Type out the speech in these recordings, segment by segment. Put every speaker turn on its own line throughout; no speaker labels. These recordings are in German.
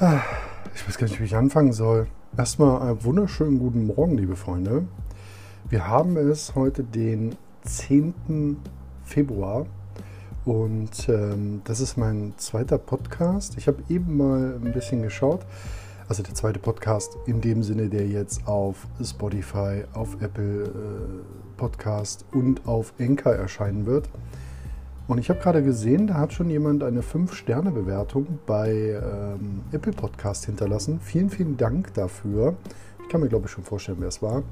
Ich weiß gar nicht, wie ich anfangen soll. Erstmal einen wunderschönen guten Morgen, liebe Freunde. Wir haben es heute den 10. Februar und ähm, das ist mein zweiter Podcast. Ich habe eben mal ein bisschen geschaut. Also der zweite Podcast in dem Sinne, der jetzt auf Spotify, auf Apple äh, Podcast und auf Anchor erscheinen wird. Und ich habe gerade gesehen, da hat schon jemand eine 5-Sterne-Bewertung bei ähm, Apple Podcast hinterlassen. Vielen, vielen Dank dafür. Ich kann mir, glaube ich, schon vorstellen, wer es war.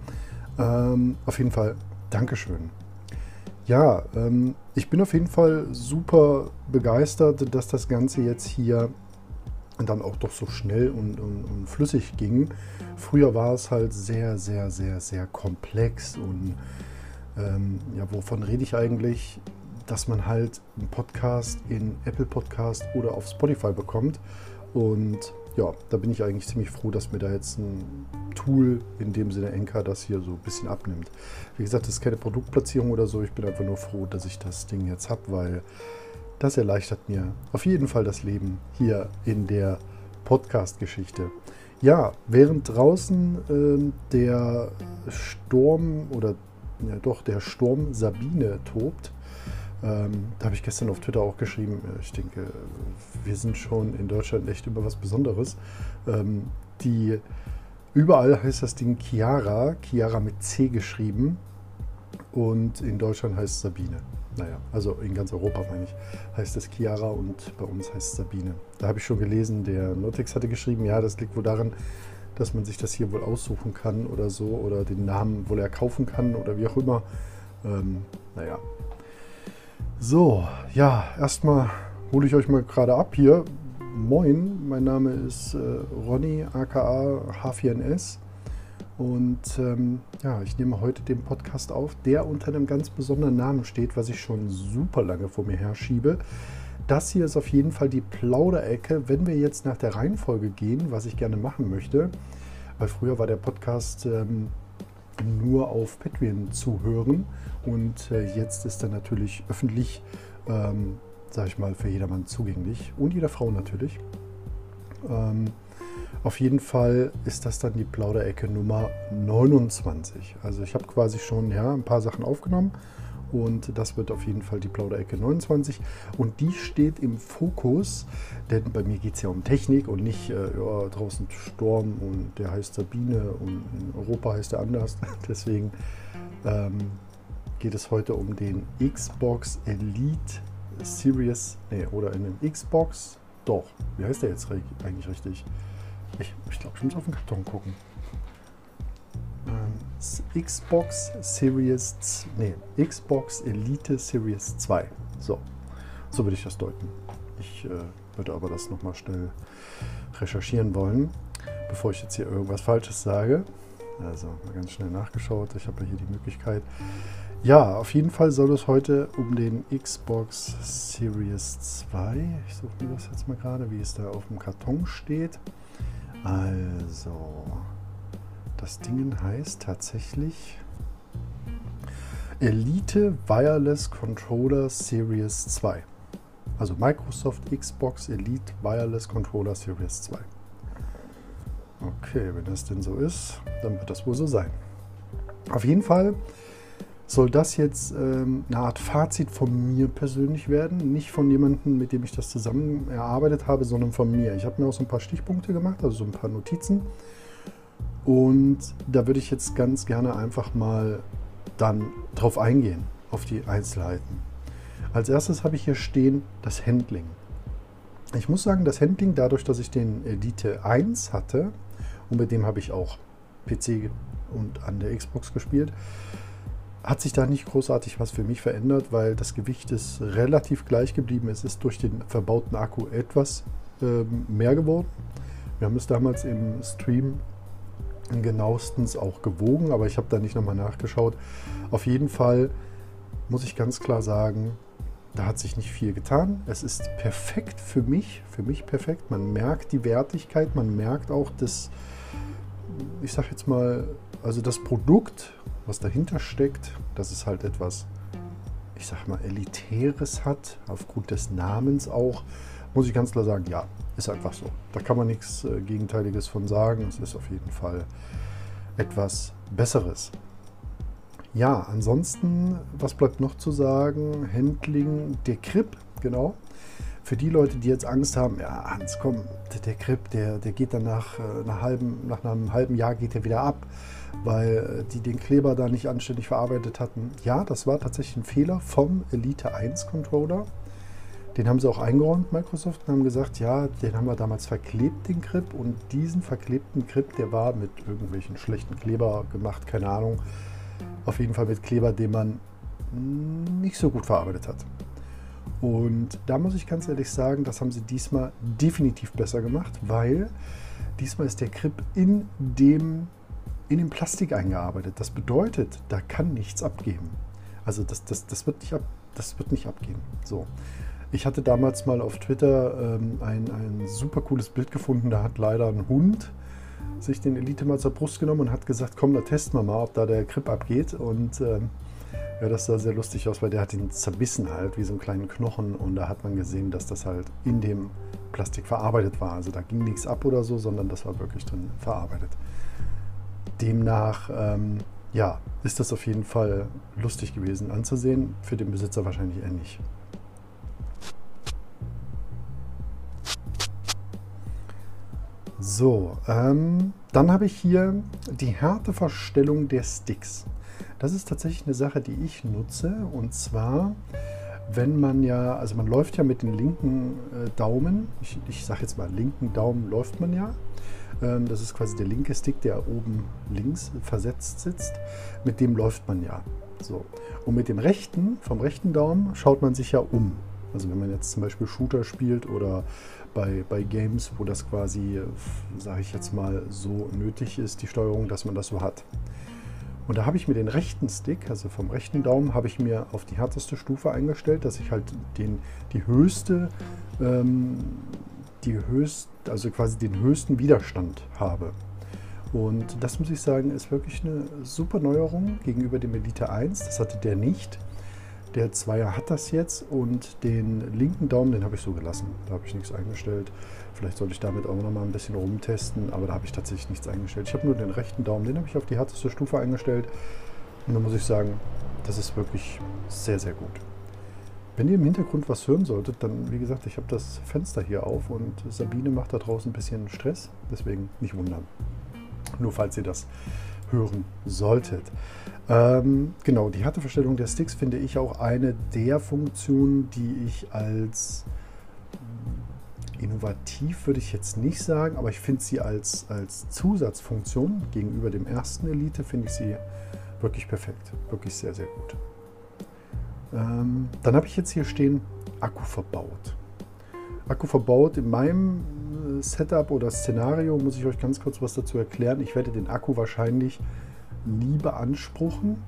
Ähm, auf jeden Fall, Dankeschön. Ja, ähm, ich bin auf jeden Fall super begeistert, dass das Ganze jetzt hier dann auch doch so schnell und, und, und flüssig ging. Früher war es halt sehr, sehr, sehr, sehr komplex und ähm, ja, wovon rede ich eigentlich? Dass man halt einen Podcast in Apple Podcast oder auf Spotify bekommt. Und ja, da bin ich eigentlich ziemlich froh, dass mir da jetzt ein Tool, in dem Sinne Enker, das hier so ein bisschen abnimmt. Wie gesagt, das ist keine Produktplatzierung oder so. Ich bin einfach nur froh, dass ich das Ding jetzt habe, weil das erleichtert mir auf jeden Fall das Leben hier in der Podcast-Geschichte. Ja, während draußen äh, der Sturm oder ja doch der Sturm Sabine tobt, ähm, da habe ich gestern auf Twitter auch geschrieben, äh, ich denke, wir sind schon in Deutschland echt über was Besonderes. Ähm, die, überall heißt das Ding Chiara, Chiara mit C geschrieben. Und in Deutschland heißt es Sabine. Naja, also in ganz Europa meine ich, heißt es Chiara und bei uns heißt es Sabine. Da habe ich schon gelesen, der Notex hatte geschrieben, ja, das liegt wohl daran, dass man sich das hier wohl aussuchen kann oder so oder den Namen wohl erkaufen kann oder wie auch immer. Ähm, naja, so, ja, erstmal hole ich euch mal gerade ab hier. Moin, mein Name ist äh, Ronny aka H4NS und ähm, ja, ich nehme heute den Podcast auf, der unter einem ganz besonderen Namen steht, was ich schon super lange vor mir herschiebe. Das hier ist auf jeden Fall die Plauderecke, wenn wir jetzt nach der Reihenfolge gehen, was ich gerne machen möchte. Weil früher war der Podcast ähm, nur auf Patreon zu hören. Und äh, jetzt ist er natürlich öffentlich, ähm, sage ich mal, für jedermann zugänglich und jeder Frau natürlich. Ähm, auf jeden Fall ist das dann die Plauderecke Nummer 29. Also ich habe quasi schon ja, ein paar Sachen aufgenommen und das wird auf jeden Fall die Plauderecke 29. Und die steht im Fokus, denn bei mir geht es ja um Technik und nicht äh, ja, draußen Sturm und der heißt Sabine und in Europa heißt er anders. Deswegen ähm, geht es heute um den Xbox Elite Series, nee, oder in den Xbox, doch, wie heißt der jetzt eigentlich richtig? Ich, ich glaube, ich muss auf den Karton gucken. Xbox Series, nee, Xbox Elite Series 2. So, so würde ich das deuten. Ich äh, würde aber das nochmal schnell recherchieren wollen, bevor ich jetzt hier irgendwas Falsches sage. Also mal ganz schnell nachgeschaut. Ich habe ja hier die Möglichkeit. Ja, auf jeden Fall soll es heute um den Xbox Series 2. Ich suche mir das jetzt mal gerade, wie es da auf dem Karton steht. Also, das Ding heißt tatsächlich Elite Wireless Controller Series 2. Also Microsoft Xbox Elite Wireless Controller Series 2. Okay, wenn das denn so ist, dann wird das wohl so sein. Auf jeden Fall soll das jetzt ähm, eine Art Fazit von mir persönlich werden. Nicht von jemandem, mit dem ich das zusammen erarbeitet habe, sondern von mir. Ich habe mir auch so ein paar Stichpunkte gemacht, also so ein paar Notizen. Und da würde ich jetzt ganz gerne einfach mal dann drauf eingehen, auf die Einzelheiten. Als erstes habe ich hier stehen das Handling. Ich muss sagen, das Handling, dadurch, dass ich den Elite 1 hatte und mit dem habe ich auch PC und an der Xbox gespielt, hat sich da nicht großartig was für mich verändert, weil das Gewicht ist relativ gleich geblieben. Es ist durch den verbauten Akku etwas äh, mehr geworden. Wir haben es damals im Stream genauestens auch gewogen, aber ich habe da nicht nochmal nachgeschaut. Auf jeden Fall muss ich ganz klar sagen, da hat sich nicht viel getan. Es ist perfekt für mich, für mich perfekt. Man merkt die Wertigkeit, man merkt auch das, ich sage jetzt mal, also das Produkt, was dahinter steckt, dass es halt etwas, ich sage mal, elitäres hat, aufgrund des Namens auch muss ich ganz klar sagen, ja, ist einfach so. Da kann man nichts äh, Gegenteiliges von sagen. Es ist auf jeden Fall etwas Besseres. Ja, ansonsten, was bleibt noch zu sagen? Handling, der Grip, genau. Für die Leute, die jetzt Angst haben, ja, Hans, komm, der Grip, der, der geht dann nach, äh, nach, halben, nach einem halben Jahr geht er wieder ab, weil äh, die den Kleber da nicht anständig verarbeitet hatten. Ja, das war tatsächlich ein Fehler vom Elite 1 Controller. Den haben sie auch eingeräumt, Microsoft, und haben gesagt, ja, den haben wir damals verklebt, den Grip. Und diesen verklebten Grip, der war mit irgendwelchen schlechten Kleber gemacht, keine Ahnung. Auf jeden Fall mit Kleber, den man nicht so gut verarbeitet hat. Und da muss ich ganz ehrlich sagen, das haben sie diesmal definitiv besser gemacht, weil diesmal ist der Grip in dem, in dem Plastik eingearbeitet. Das bedeutet, da kann nichts abgeben. Also das, das, das, wird, nicht ab, das wird nicht abgehen. So. Ich hatte damals mal auf Twitter ähm, ein, ein super cooles Bild gefunden. Da hat leider ein Hund sich den Elite mal zur Brust genommen und hat gesagt, komm, da testen wir mal, ob da der Grip abgeht. Und ähm, ja, das sah sehr lustig aus, weil der hat ihn zerbissen halt, wie so einen kleinen Knochen. Und da hat man gesehen, dass das halt in dem Plastik verarbeitet war. Also da ging nichts ab oder so, sondern das war wirklich drin verarbeitet. Demnach, ähm, ja, ist das auf jeden Fall lustig gewesen anzusehen. Für den Besitzer wahrscheinlich eher nicht. So, ähm, dann habe ich hier die Härteverstellung der Sticks. Das ist tatsächlich eine Sache, die ich nutze. Und zwar, wenn man ja, also man läuft ja mit dem linken äh, Daumen, ich, ich sage jetzt mal linken Daumen läuft man ja. Ähm, das ist quasi der linke Stick, der oben links versetzt sitzt. Mit dem läuft man ja. So. Und mit dem rechten, vom rechten Daumen, schaut man sich ja um. Also wenn man jetzt zum Beispiel Shooter spielt oder bei, bei Games, wo das quasi, sage ich jetzt mal, so nötig ist, die Steuerung, dass man das so hat. Und da habe ich mir den rechten Stick, also vom rechten Daumen, habe ich mir auf die härteste Stufe eingestellt, dass ich halt den, die höchste, ähm, die höchst, also quasi den höchsten Widerstand habe. Und das muss ich sagen, ist wirklich eine super Neuerung gegenüber dem Elite 1. Das hatte der nicht. Der Zweier hat das jetzt und den linken Daumen, den habe ich so gelassen. Da habe ich nichts eingestellt. Vielleicht sollte ich damit auch noch mal ein bisschen rumtesten, aber da habe ich tatsächlich nichts eingestellt. Ich habe nur den rechten Daumen, den habe ich auf die härteste Stufe eingestellt. Und da muss ich sagen, das ist wirklich sehr, sehr gut. Wenn ihr im Hintergrund was hören solltet, dann, wie gesagt, ich habe das Fenster hier auf und Sabine macht da draußen ein bisschen Stress. Deswegen nicht wundern. Nur falls ihr das hören solltet. Ähm, genau, die Härteverstellung der Sticks finde ich auch eine der Funktionen, die ich als innovativ würde ich jetzt nicht sagen, aber ich finde sie als, als Zusatzfunktion gegenüber dem ersten Elite, finde ich sie wirklich perfekt. Wirklich sehr, sehr gut. Ähm, dann habe ich jetzt hier stehen Akku verbaut. Akku verbaut in meinem Setup oder Szenario muss ich euch ganz kurz was dazu erklären. Ich werde den Akku wahrscheinlich nie beanspruchen.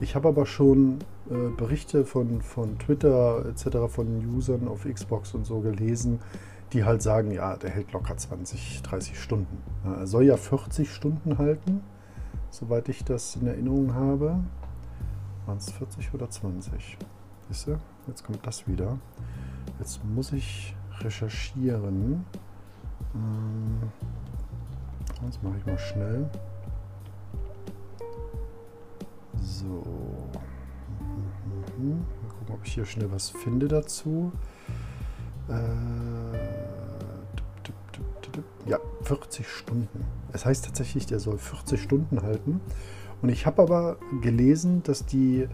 Ich habe aber schon äh, Berichte von, von Twitter etc. von Usern auf Xbox und so gelesen, die halt sagen, ja, der hält locker 20, 30 Stunden. Er soll ja 40 Stunden halten, soweit ich das in Erinnerung habe. Waren es 40 oder 20? Wisst ihr? Jetzt kommt das wieder. Jetzt muss ich recherchieren. Das mache ich mal schnell. So. Mal gucken, ob ich hier schnell was finde dazu. Äh, ja, 40 Stunden. Es heißt tatsächlich, der soll 40 Stunden halten. Und ich habe aber gelesen, dass die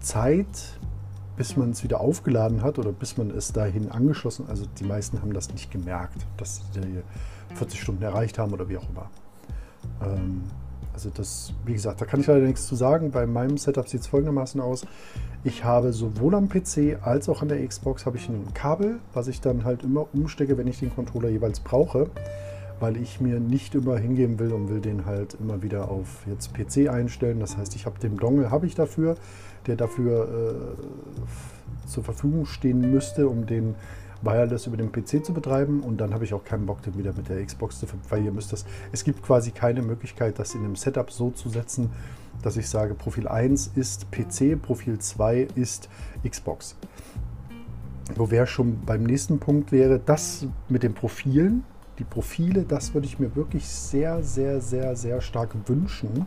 Zeit, bis man es wieder aufgeladen hat oder bis man es dahin angeschlossen, also die meisten haben das nicht gemerkt, dass sie die 40 Stunden erreicht haben oder wie auch immer. Ähm, also das, wie gesagt, da kann ich leider nichts zu sagen. Bei meinem Setup sieht es folgendermaßen aus. Ich habe sowohl am PC als auch an der Xbox habe ich ein Kabel, was ich dann halt immer umstecke, wenn ich den Controller jeweils brauche, weil ich mir nicht immer hingeben will und will den halt immer wieder auf jetzt PC einstellen. Das heißt, ich habe den Dongle habe ich dafür, der dafür äh, zur Verfügung stehen müsste, um den Wireless über den PC zu betreiben und dann habe ich auch keinen Bock, den wieder mit der Xbox zu verbinden, weil ihr müsst das, es gibt quasi keine Möglichkeit, das in einem Setup so zu setzen, dass ich sage, Profil 1 ist PC, Profil 2 ist Xbox. wo wir schon beim nächsten Punkt wäre, das mit den Profilen. Die Profile, das würde ich mir wirklich sehr, sehr, sehr, sehr stark wünschen,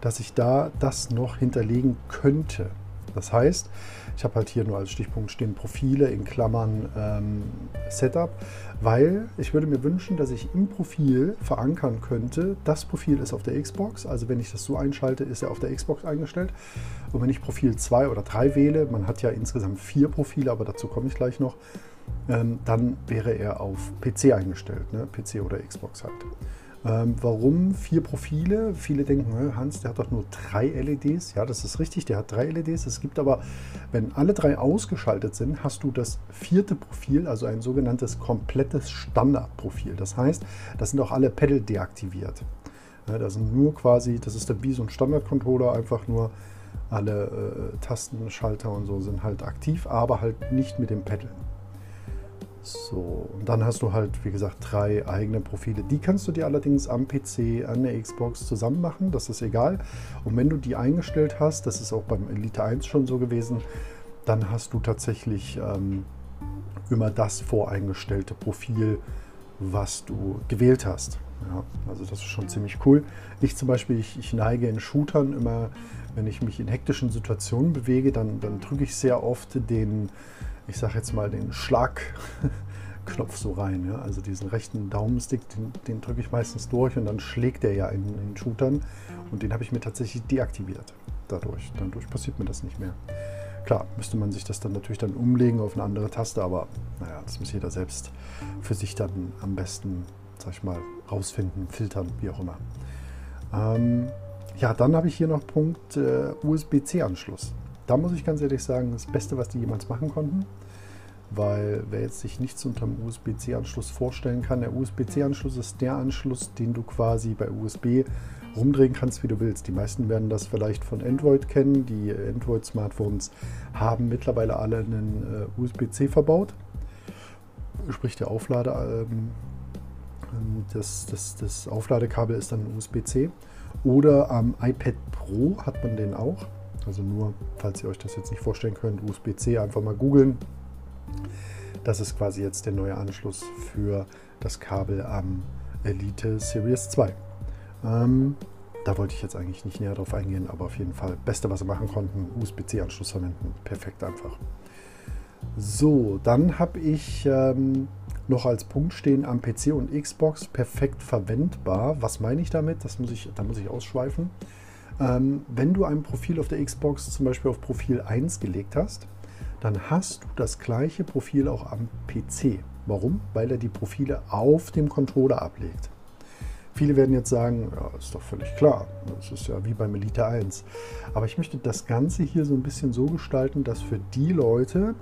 dass ich da das noch hinterlegen könnte. Das heißt, ich habe halt hier nur als Stichpunkt stehen Profile in Klammern ähm, Setup, weil ich würde mir wünschen, dass ich im Profil verankern könnte, das Profil ist auf der Xbox, also wenn ich das so einschalte, ist er auf der Xbox eingestellt. Und wenn ich Profil 2 oder 3 wähle, man hat ja insgesamt vier Profile, aber dazu komme ich gleich noch, ähm, dann wäre er auf PC eingestellt, ne? PC oder Xbox halt. Ähm, warum vier Profile? Viele denken, Hans, der hat doch nur drei LEDs. Ja, das ist richtig, der hat drei LEDs. Es gibt aber, wenn alle drei ausgeschaltet sind, hast du das vierte Profil, also ein sogenanntes komplettes Standardprofil. Das heißt, da sind auch alle Pedal deaktiviert. Ja, das sind nur quasi, das ist dann wie so ein Standard-Controller, einfach nur alle äh, Tasten, Schalter und so sind halt aktiv, aber halt nicht mit dem Pedal. So, und dann hast du halt, wie gesagt, drei eigene Profile. Die kannst du dir allerdings am PC, an der Xbox zusammen machen, das ist egal. Und wenn du die eingestellt hast, das ist auch beim Elite 1 schon so gewesen, dann hast du tatsächlich ähm, immer das voreingestellte Profil, was du gewählt hast. Ja, also das ist schon ziemlich cool. Ich zum Beispiel, ich, ich neige in Shootern immer, wenn ich mich in hektischen Situationen bewege, dann, dann drücke ich sehr oft den ich sage jetzt mal, den Schlagknopf so rein. Ja? Also diesen rechten Daumenstick, den, den drücke ich meistens durch und dann schlägt der ja in, in Shootern. Und den habe ich mir tatsächlich deaktiviert dadurch. Dadurch passiert mir das nicht mehr. Klar, müsste man sich das dann natürlich dann umlegen auf eine andere Taste, aber naja, das muss jeder selbst für sich dann am besten, sag ich mal, rausfinden, filtern, wie auch immer. Ähm, ja, dann habe ich hier noch Punkt äh, USB-C-Anschluss. Da muss ich ganz ehrlich sagen, das Beste, was die jemals machen konnten. Weil wer jetzt sich nichts unter dem USB-C-Anschluss vorstellen kann, der USB-C-Anschluss ist der Anschluss, den du quasi bei USB rumdrehen kannst, wie du willst. Die meisten werden das vielleicht von Android kennen. Die Android-Smartphones haben mittlerweile alle einen äh, USB-C verbaut. Sprich, der Auflader, ähm, das, das, das Aufladekabel ist dann USB-C. Oder am iPad Pro hat man den auch. Also nur, falls ihr euch das jetzt nicht vorstellen könnt, USB-C einfach mal googeln. Das ist quasi jetzt der neue Anschluss für das Kabel am Elite Series 2. Ähm, da wollte ich jetzt eigentlich nicht näher drauf eingehen, aber auf jeden Fall, beste, was sie machen konnten, USB-C-Anschluss verwenden. Perfekt einfach. So, dann habe ich ähm, noch als Punkt stehen am PC und Xbox perfekt verwendbar. Was meine ich damit? Das muss ich, da muss ich ausschweifen. Ähm, wenn du ein Profil auf der Xbox zum Beispiel auf Profil 1 gelegt hast, dann hast du das gleiche Profil auch am PC. Warum? Weil er die Profile auf dem Controller ablegt. Viele werden jetzt sagen, ja, ist doch völlig klar, das ist ja wie beim Elite 1. Aber ich möchte das Ganze hier so ein bisschen so gestalten, dass für die Leute,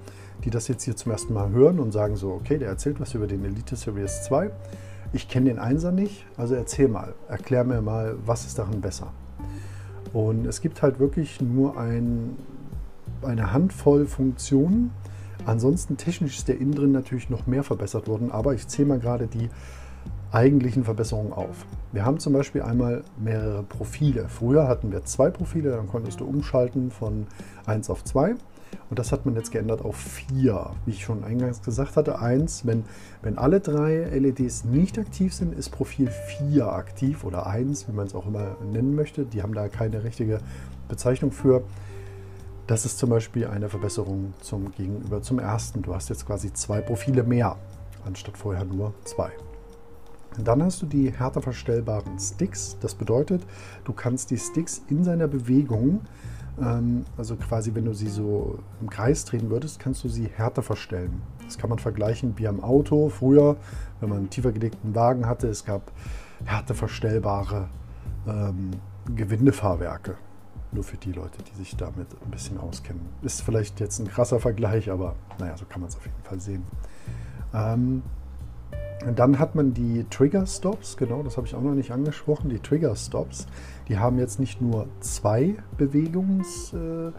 die das jetzt hier zum ersten Mal hören und sagen so, okay, der erzählt was über den Elite Series 2, ich kenne den Einser nicht, also erzähl mal, erklär mir mal, was ist daran besser. Und es gibt halt wirklich nur ein, eine Handvoll Funktionen. Ansonsten technisch ist der innen drin natürlich noch mehr verbessert worden, aber ich zähle mal gerade die eigentlichen Verbesserungen auf. Wir haben zum Beispiel einmal mehrere Profile. Früher hatten wir zwei Profile, dann konntest du umschalten von 1 auf 2. Und das hat man jetzt geändert auf 4. Wie ich schon eingangs gesagt hatte, 1, wenn, wenn alle drei LEDs nicht aktiv sind, ist Profil 4 aktiv oder 1, wie man es auch immer nennen möchte. Die haben da keine richtige Bezeichnung für. Das ist zum Beispiel eine Verbesserung zum gegenüber zum ersten. Du hast jetzt quasi zwei Profile mehr, anstatt vorher nur zwei. Dann hast du die härter verstellbaren Sticks. Das bedeutet, du kannst die Sticks in seiner Bewegung, also quasi wenn du sie so im Kreis drehen würdest, kannst du sie härter verstellen. Das kann man vergleichen wie am Auto. Früher, wenn man einen tiefer gelegten Wagen hatte, es gab härter verstellbare ähm, Gewindefahrwerke. Nur für die Leute, die sich damit ein bisschen auskennen. Ist vielleicht jetzt ein krasser Vergleich, aber naja, so kann man es auf jeden Fall sehen. Ähm, dann hat man die Trigger Stops, genau, das habe ich auch noch nicht angesprochen. Die Trigger Stops, die haben jetzt nicht nur zwei Bewegungswege,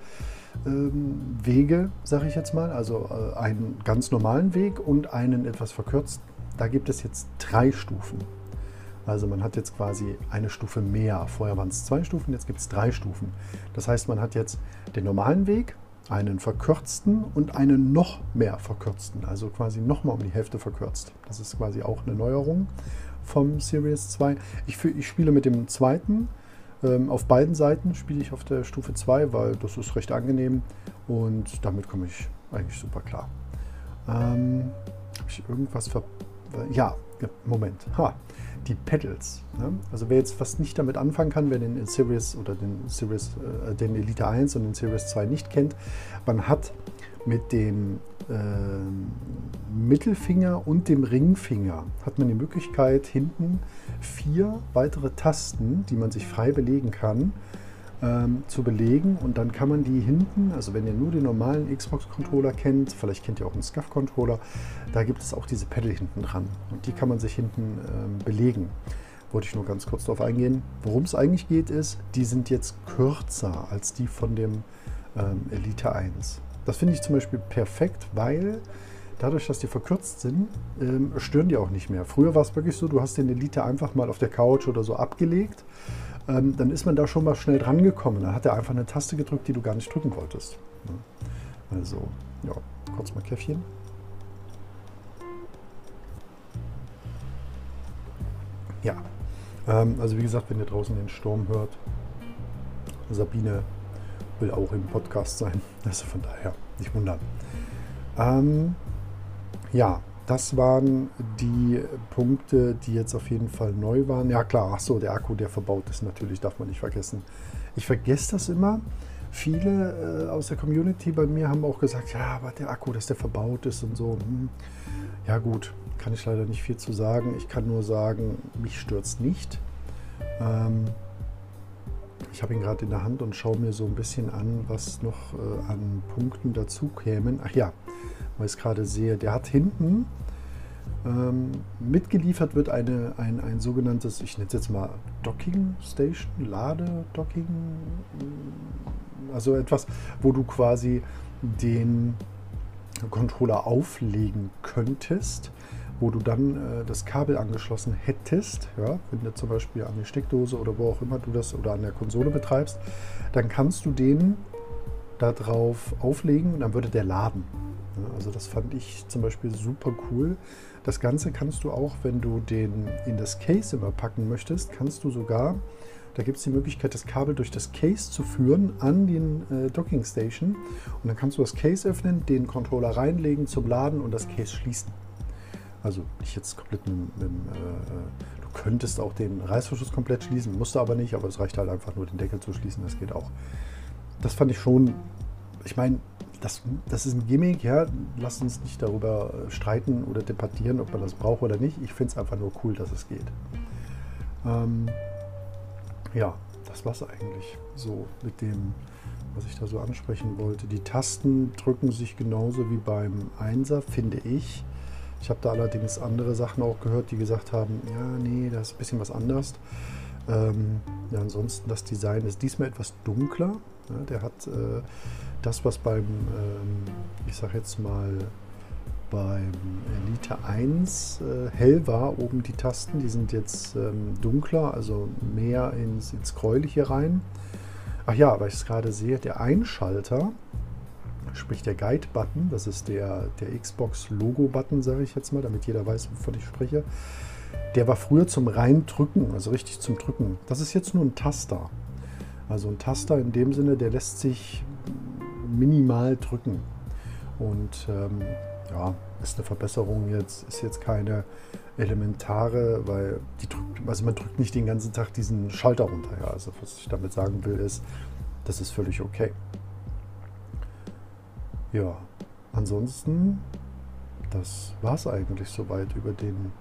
äh, ähm, sage ich jetzt mal, also äh, einen ganz normalen Weg und einen etwas verkürzten. Da gibt es jetzt drei Stufen. Also man hat jetzt quasi eine Stufe mehr. Vorher waren es zwei Stufen, jetzt gibt es drei Stufen. Das heißt, man hat jetzt den normalen Weg, einen verkürzten und einen noch mehr verkürzten, also quasi nochmal um die Hälfte verkürzt. Das ist quasi auch eine Neuerung vom Series 2. Ich, ich spiele mit dem zweiten. Ähm, auf beiden Seiten spiele ich auf der Stufe 2, weil das ist recht angenehm und damit komme ich eigentlich super klar. Ähm, Habe ich irgendwas ver... Ja, Moment. Ha, die Pedals. Ne? Also wer jetzt fast nicht damit anfangen kann, wer den Series oder den Series, äh, den Elite 1 und den Series 2 nicht kennt, man hat mit dem äh, Mittelfinger und dem Ringfinger hat man die Möglichkeit, hinten vier weitere Tasten, die man sich frei belegen kann, ähm, zu belegen und dann kann man die hinten, also wenn ihr nur den normalen Xbox-Controller kennt, vielleicht kennt ihr auch einen SCUF-Controller, da gibt es auch diese Pedal hinten dran und die kann man sich hinten ähm, belegen. Wollte ich nur ganz kurz darauf eingehen. Worum es eigentlich geht, ist, die sind jetzt kürzer als die von dem ähm, Elite 1. Das finde ich zum Beispiel perfekt, weil dadurch, dass die verkürzt sind, ähm, stören die auch nicht mehr. Früher war es wirklich so, du hast den Elite einfach mal auf der Couch oder so abgelegt ähm, dann ist man da schon mal schnell dran gekommen. Dann hat er einfach eine Taste gedrückt, die du gar nicht drücken wolltest. Also, ja, kurz mal Käffchen. Ja, ähm, also wie gesagt, wenn ihr draußen den Sturm hört, Sabine will auch im Podcast sein. Also von daher nicht wundern. Ähm, ja, das waren die Punkte, die jetzt auf jeden Fall neu waren. Ja klar, ach so, der Akku, der verbaut ist natürlich, darf man nicht vergessen. Ich vergesse das immer. Viele äh, aus der Community bei mir haben auch gesagt, ja, aber der Akku, dass der verbaut ist und so. Hm. Ja gut, kann ich leider nicht viel zu sagen. Ich kann nur sagen, mich es nicht. Ähm, ich habe ihn gerade in der Hand und schaue mir so ein bisschen an, was noch äh, an Punkten dazu kämen. Ach ja, weil ich es gerade sehe, der hat hinten ähm, mitgeliefert wird eine, ein, ein sogenanntes, ich nenne es jetzt mal Docking Station, Lade-Docking, also etwas, wo du quasi den Controller auflegen könntest, wo du dann äh, das Kabel angeschlossen hättest, ja, wenn du zum Beispiel an die Steckdose oder wo auch immer du das oder an der Konsole betreibst, dann kannst du den da drauf auflegen und dann würde der laden. Also das fand ich zum Beispiel super cool. Das Ganze kannst du auch, wenn du den in das Case immer packen möchtest, kannst du sogar, da gibt es die Möglichkeit, das Kabel durch das Case zu führen an den äh, Docking Station. Und dann kannst du das Case öffnen, den Controller reinlegen zum Laden und das Case schließen. Also nicht jetzt komplett mit, mit äh, du könntest auch den Reißverschluss komplett schließen, musst du aber nicht, aber es reicht halt einfach nur den Deckel zu schließen, das geht auch. Das fand ich schon, ich meine, das, das ist ein Gimmick, ja. Lass uns nicht darüber streiten oder debattieren, ob man das braucht oder nicht. Ich finde es einfach nur cool, dass es geht. Ähm, ja, das war es eigentlich so mit dem, was ich da so ansprechen wollte. Die Tasten drücken sich genauso wie beim Einser, finde ich. Ich habe da allerdings andere Sachen auch gehört, die gesagt haben, ja, nee, das ist ein bisschen was anderes. Ähm, ja, ansonsten das Design ist diesmal etwas dunkler. Ja, der hat äh, das, was beim, ähm, ich sag jetzt mal, beim Elite 1 äh, hell war, oben die Tasten, die sind jetzt ähm, dunkler, also mehr ins, ins Gräuliche rein. Ach ja, weil ich es gerade sehe, der Einschalter, sprich der Guide-Button, das ist der, der Xbox-Logo-Button, sage ich jetzt mal, damit jeder weiß, wovon ich spreche, der war früher zum Reindrücken, also richtig zum Drücken. Das ist jetzt nur ein Taster. Also ein Taster in dem Sinne, der lässt sich minimal drücken. Und ähm, ja, ist eine Verbesserung jetzt, ist jetzt keine elementare, weil die drückt, also man drückt nicht den ganzen Tag diesen Schalter runter. Ja. Also was ich damit sagen will, ist, das ist völlig okay. Ja, ansonsten, das war es eigentlich soweit über den.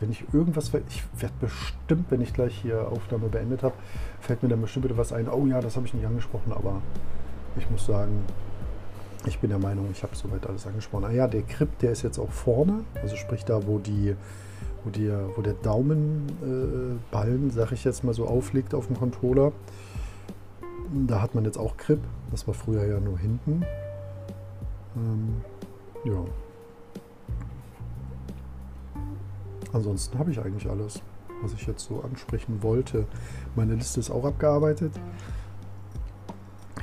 Wenn ich irgendwas, ich werde bestimmt, wenn ich gleich hier Aufnahme beendet habe, fällt mir dann bestimmt wieder was ein. Oh ja, das habe ich nicht angesprochen, aber ich muss sagen, ich bin der Meinung, ich habe soweit alles angesprochen. Ah ja, der Grip, der ist jetzt auch vorne, also sprich da, wo die, wo, die, wo der Daumenballen, äh, sag ich jetzt mal so, aufliegt auf dem Controller. Da hat man jetzt auch Grip. Das war früher ja nur hinten. Ähm, ja. Ansonsten habe ich eigentlich alles, was ich jetzt so ansprechen wollte. Meine Liste ist auch abgearbeitet.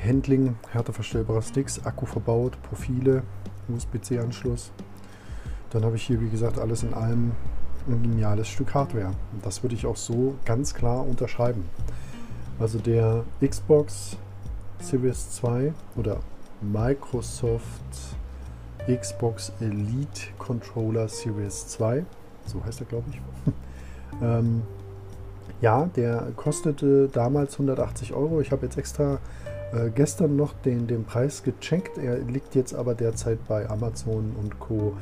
Handling, härteverstellbare Sticks, Akku verbaut, Profile, USB-C-Anschluss. Dann habe ich hier, wie gesagt, alles in allem ein geniales Stück Hardware. Das würde ich auch so ganz klar unterschreiben. Also der Xbox Series 2 oder Microsoft Xbox Elite Controller Series 2, so heißt er glaube ich. ähm, ja, der kostete damals 180 Euro. Ich habe jetzt extra äh, gestern noch den, den Preis gecheckt. Er liegt jetzt aber derzeit bei Amazon und Co.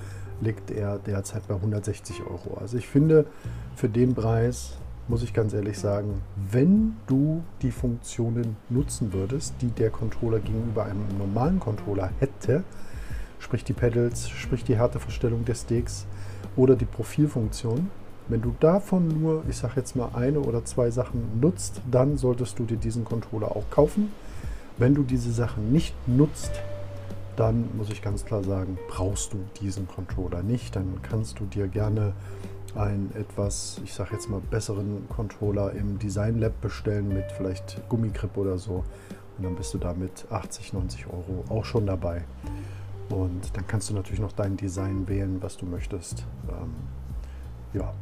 liegt er derzeit bei 160 Euro. Also ich finde, für den Preis muss ich ganz ehrlich sagen, wenn du die Funktionen nutzen würdest, die der Controller gegenüber einem normalen Controller hätte, sprich die Pedals, sprich die Härteverstellung des Sticks oder die Profilfunktion, wenn du davon nur, ich sage jetzt mal, eine oder zwei Sachen nutzt, dann solltest du dir diesen Controller auch kaufen. Wenn du diese Sachen nicht nutzt, dann muss ich ganz klar sagen, brauchst du diesen Controller nicht. Dann kannst du dir gerne einen etwas, ich sage jetzt mal, besseren Controller im Design Lab bestellen mit vielleicht Gummigrip oder so. Und dann bist du da mit 80, 90 Euro auch schon dabei. Und dann kannst du natürlich noch dein Design wählen, was du möchtest. Ähm, ja,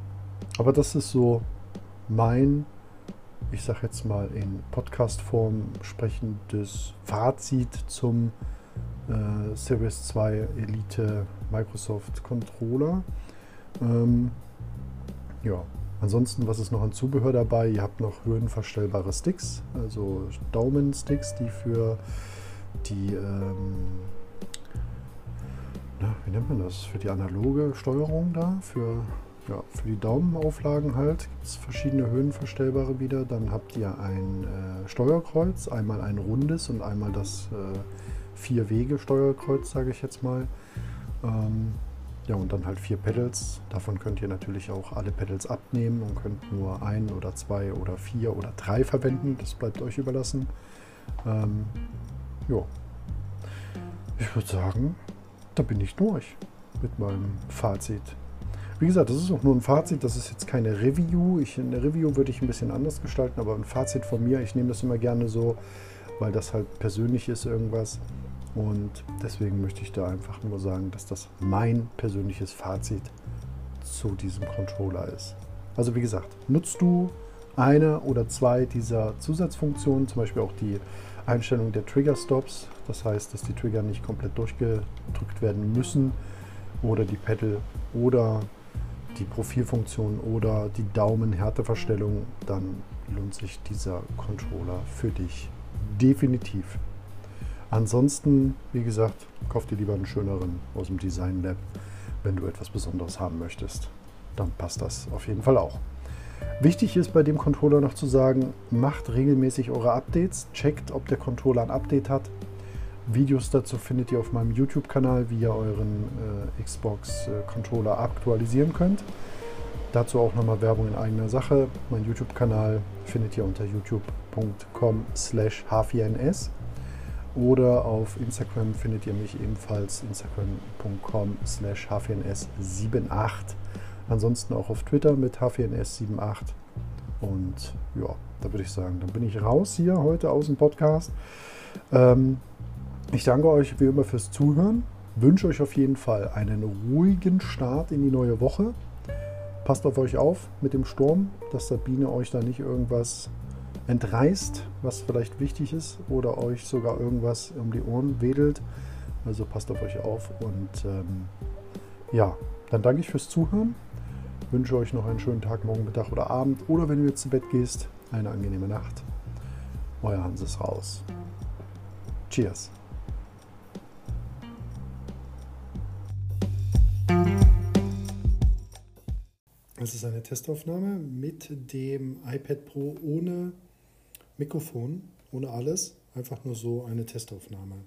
aber das ist so mein ich sage jetzt mal in Podcast-Form sprechendes Fazit zum äh, Series 2 Elite Microsoft Controller. Ähm, ja, ansonsten, was ist noch an Zubehör dabei? Ihr habt noch höhenverstellbare Sticks, also Daumensticks, die für die, ähm, wie nennt man das? Für die analoge Steuerung da, für ja, für die Daumenauflagen halt gibt es verschiedene höhenverstellbare wieder. Dann habt ihr ein äh, Steuerkreuz, einmal ein rundes und einmal das äh, Vier-Wege-Steuerkreuz, sage ich jetzt mal. Ähm, ja, und dann halt vier Pedals. Davon könnt ihr natürlich auch alle Pedals abnehmen und könnt nur ein oder zwei oder vier oder drei verwenden. Das bleibt euch überlassen. Ähm, ja. Ich würde sagen, da bin ich durch mit meinem Fazit. Wie gesagt, das ist auch nur ein Fazit, das ist jetzt keine Review. Ich, eine Review würde ich ein bisschen anders gestalten, aber ein Fazit von mir, ich nehme das immer gerne so, weil das halt persönlich ist irgendwas. Und deswegen möchte ich da einfach nur sagen, dass das mein persönliches Fazit zu diesem Controller ist. Also wie gesagt, nutzt du eine oder zwei dieser Zusatzfunktionen, zum Beispiel auch die Einstellung der Trigger Stops, das heißt, dass die Trigger nicht komplett durchgedrückt werden müssen, oder die Pedal oder die Profilfunktion oder die Daumenhärteverstellung, dann lohnt sich dieser Controller für dich definitiv. Ansonsten, wie gesagt, kauf dir lieber einen schöneren aus dem Design Lab, wenn du etwas Besonderes haben möchtest. Dann passt das auf jeden Fall auch. Wichtig ist bei dem Controller noch zu sagen, macht regelmäßig eure Updates, checkt, ob der Controller ein Update hat. Videos dazu findet ihr auf meinem YouTube-Kanal, wie ihr euren äh, Xbox-Controller äh, aktualisieren könnt. Dazu auch nochmal Werbung in eigener Sache. Mein YouTube-Kanal findet ihr unter youtube.com slash h4ns oder auf Instagram findet ihr mich ebenfalls instagram.com slash h4ns78. Ansonsten auch auf Twitter mit h4ns78. Und ja, da würde ich sagen, dann bin ich raus hier heute aus dem Podcast. Ähm, ich danke euch wie immer fürs Zuhören. Wünsche euch auf jeden Fall einen ruhigen Start in die neue Woche. Passt auf euch auf mit dem Sturm, dass Sabine euch da nicht irgendwas entreißt, was vielleicht wichtig ist oder euch sogar irgendwas um die Ohren wedelt. Also passt auf euch auf und ähm, ja, dann danke ich fürs Zuhören. Wünsche euch noch einen schönen Tag, morgen, Mittag oder Abend oder wenn du jetzt zu Bett gehst, eine angenehme Nacht. Euer Hans ist raus. Cheers. Es ist eine Testaufnahme mit dem iPad Pro ohne Mikrofon, ohne alles. Einfach nur so eine Testaufnahme.